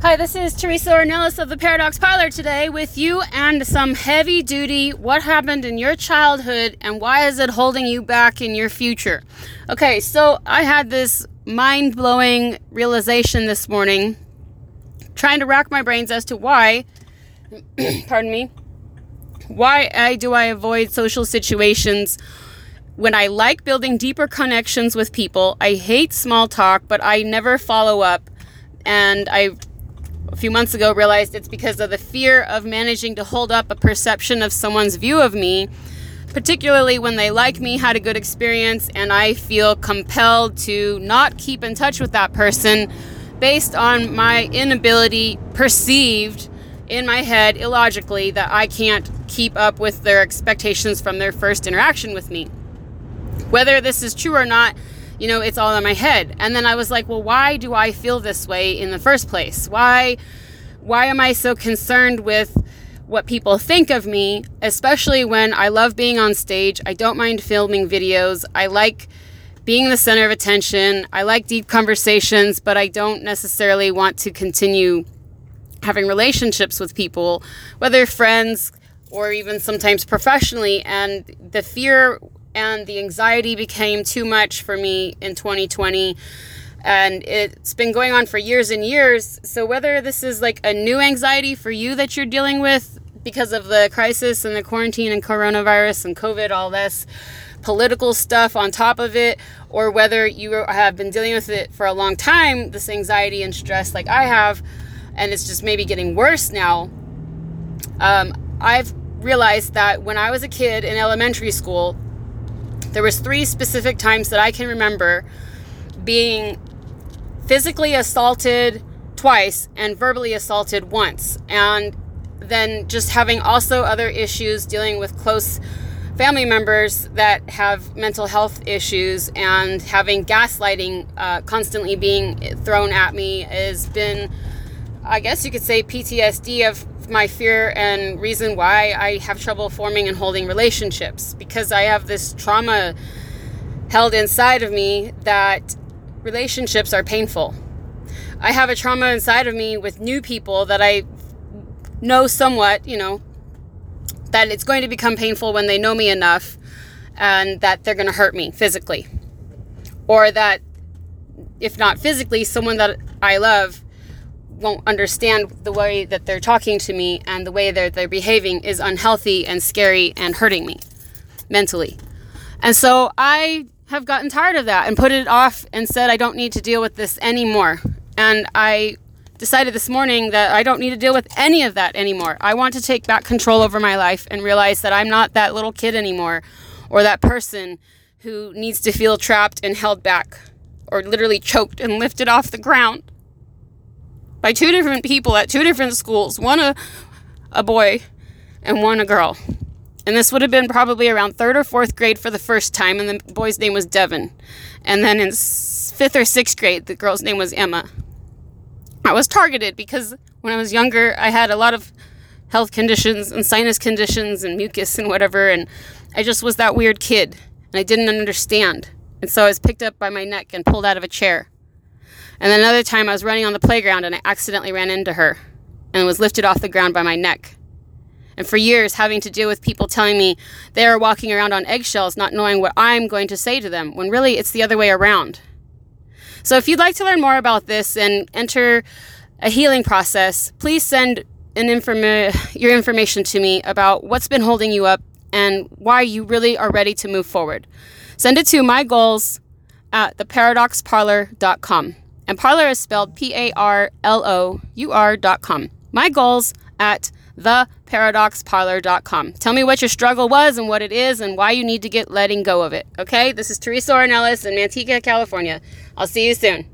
Hi, this is Teresa Ornelas of the Paradox Parlour today with you and some heavy duty what happened in your childhood and why is it holding you back in your future. Okay, so I had this mind blowing realization this morning, trying to rack my brains as to why, pardon me, why I, do I avoid social situations when I like building deeper connections with people. I hate small talk, but I never follow up. And I few months ago realized it's because of the fear of managing to hold up a perception of someone's view of me, particularly when they like me, had a good experience, and I feel compelled to not keep in touch with that person based on my inability, perceived in my head illogically, that I can't keep up with their expectations from their first interaction with me. Whether this is true or not, you know, it's all in my head. And then I was like, well, why do I feel this way in the first place? Why why am I so concerned with what people think of me, especially when I love being on stage. I don't mind filming videos. I like being the center of attention. I like deep conversations, but I don't necessarily want to continue having relationships with people, whether friends or even sometimes professionally. And the fear and the anxiety became too much for me in 2020 and it's been going on for years and years. So whether this is like a new anxiety for you that you're dealing with because of the crisis and the quarantine and coronavirus and covid all this political stuff on top of it or whether you have been dealing with it for a long time this anxiety and stress like i have and it's just maybe getting worse now um, i've realized that when i was a kid in elementary school there was three specific times that I can remember being physically assaulted twice and verbally assaulted once. And then just having also other issues dealing with close family members that have mental health issues and having gaslighting uh, constantly being thrown at me has been, I guess you could say, PTSD of my fear and reason why I have trouble forming and holding relationships because I have this trauma held inside of me that relationships are painful. I have a trauma inside of me with new people that I know somewhat, you know, that it's going to become painful when they know me enough and that they're going to hurt me physically. Or that, if not physically, someone that I love won't understand the way that they're talking to me and the way that they're behaving is unhealthy and scary and hurting me mentally. And so I have gotten tired of that and put it off and said I don't need to deal with this anymore. And I decided this morning that I don't need to deal with any of that anymore. I want to take back control over my life and realize that I'm not that little kid anymore or that person who needs to feel trapped and held back or literally choked and lifted off the ground by two different people at two different schools one a, a boy and one a girl. And this would have been probably around third or fourth grade for the first time, and the boy's name was Devin. And then in fifth or sixth grade, the girl's name was Emma. I was targeted because when I was younger, I had a lot of health conditions and sinus conditions and mucus and whatever, and I just was that weird kid, and I didn't understand. And so I was picked up by my neck and pulled out of a chair. And then another time I was running on the playground and I accidentally ran into her and was lifted off the ground by my neck. And for years, having to deal with people telling me they are walking around on eggshells, not knowing what I'm going to say to them, when really it's the other way around. So, if you'd like to learn more about this and enter a healing process, please send an informa- your information to me about what's been holding you up and why you really are ready to move forward. Send it to my goals at theparadoxparlour.com. And parlor is spelled P A R L O U R dot com. My goals at theparadoxparlour.com. Tell me what your struggle was and what it is and why you need to get letting go of it. Okay? This is Teresa Ornelas in Manteca, California. I'll see you soon.